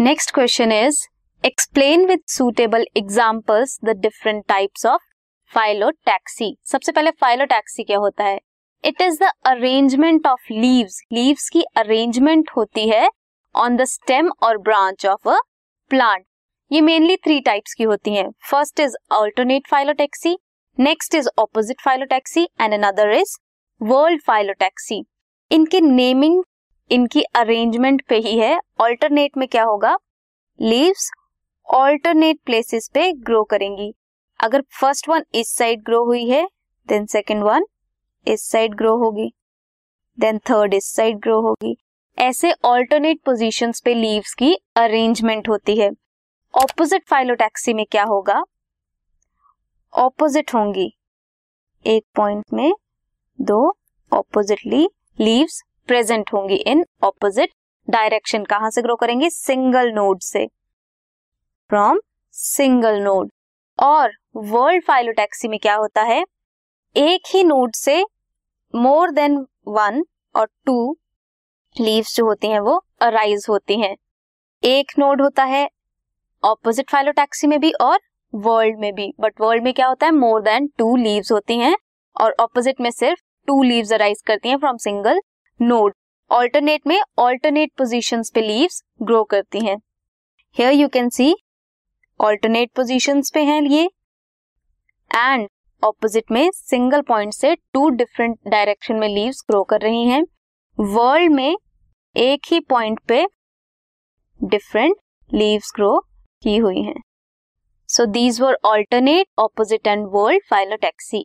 Next question is explain with suitable examples the different types of phyllotaxy सबसे पहले phyllotaxy क्या होता है? It is the arrangement of leaves leaves की arrangement होती है ऑन द स्टेम और ब्रांच ऑफ़ अ प्लांट ये मेनली थ्री टाइप्स की होती हैं. First is alternate phyllotaxy next is opposite phyllotaxy and another is whorled phyllotaxy इनकी naming इनकी अरेंजमेंट पे ही है। ऑल्टरनेट में क्या होगा? लीव्स ऑल्टरनेट प्लेसेस पे ग्रो करेंगी। अगर फ़र्स्ट वन इस साइड ग्रो हुई है देन सेकेंड वन इस साइड ग्रो होगी। देन थर्ड इस साइड ग्रो होगी। ऐसे ऑल्टरनेट पोजीशंस पे लीव्स की अरेंजमेंट होती है। ऑपोजिट फाइलोटैक्सी में क्या होगा? ऑपोजिट होंगी। एक पॉइंट में दो ऑपोजिटली लीव्स प्रेजेंट होंगी इन ऑपोजिट डायरेक्शन कहाँ से ग्रो करेंगे? सिंगल नोड से। फ्रॉम सिंगल नोड और वर्ल्ड फाइलोटैक्सी में क्या होता है? एक ही नोड से मोर देन वन और टू लीव्स जो होती हैं वो अराइज होती हैं। एक नोड होता है ऑपोजिट फाइलोटैक्सी में भी और वर्ल्ड में भी। बट वर्ल्ड में क्या होता है? मोर देन टू लीव्स होती हैं और ऑपोजिट में सिर्फ़ टू लीव्स अराइज करती हैं फ्रॉम सिंगल नोड ऑल्टरनेट में ऑल्टरनेट पोजिशन पे लीव्स ग्रो करती हैं। Here you can see alternate position पे हैं ये एंड ऑपोजिट में सिंगल पॉइंट से टू डिफरेंट डायरेक्शन में लीव्स ग्रो कर रही हैं। वर्ल्ड में एक ही पॉइंट पे डिफरेंट लीव्स ग्रो की हुई हैं। So these were alternate opposite and whorl phyllotaxy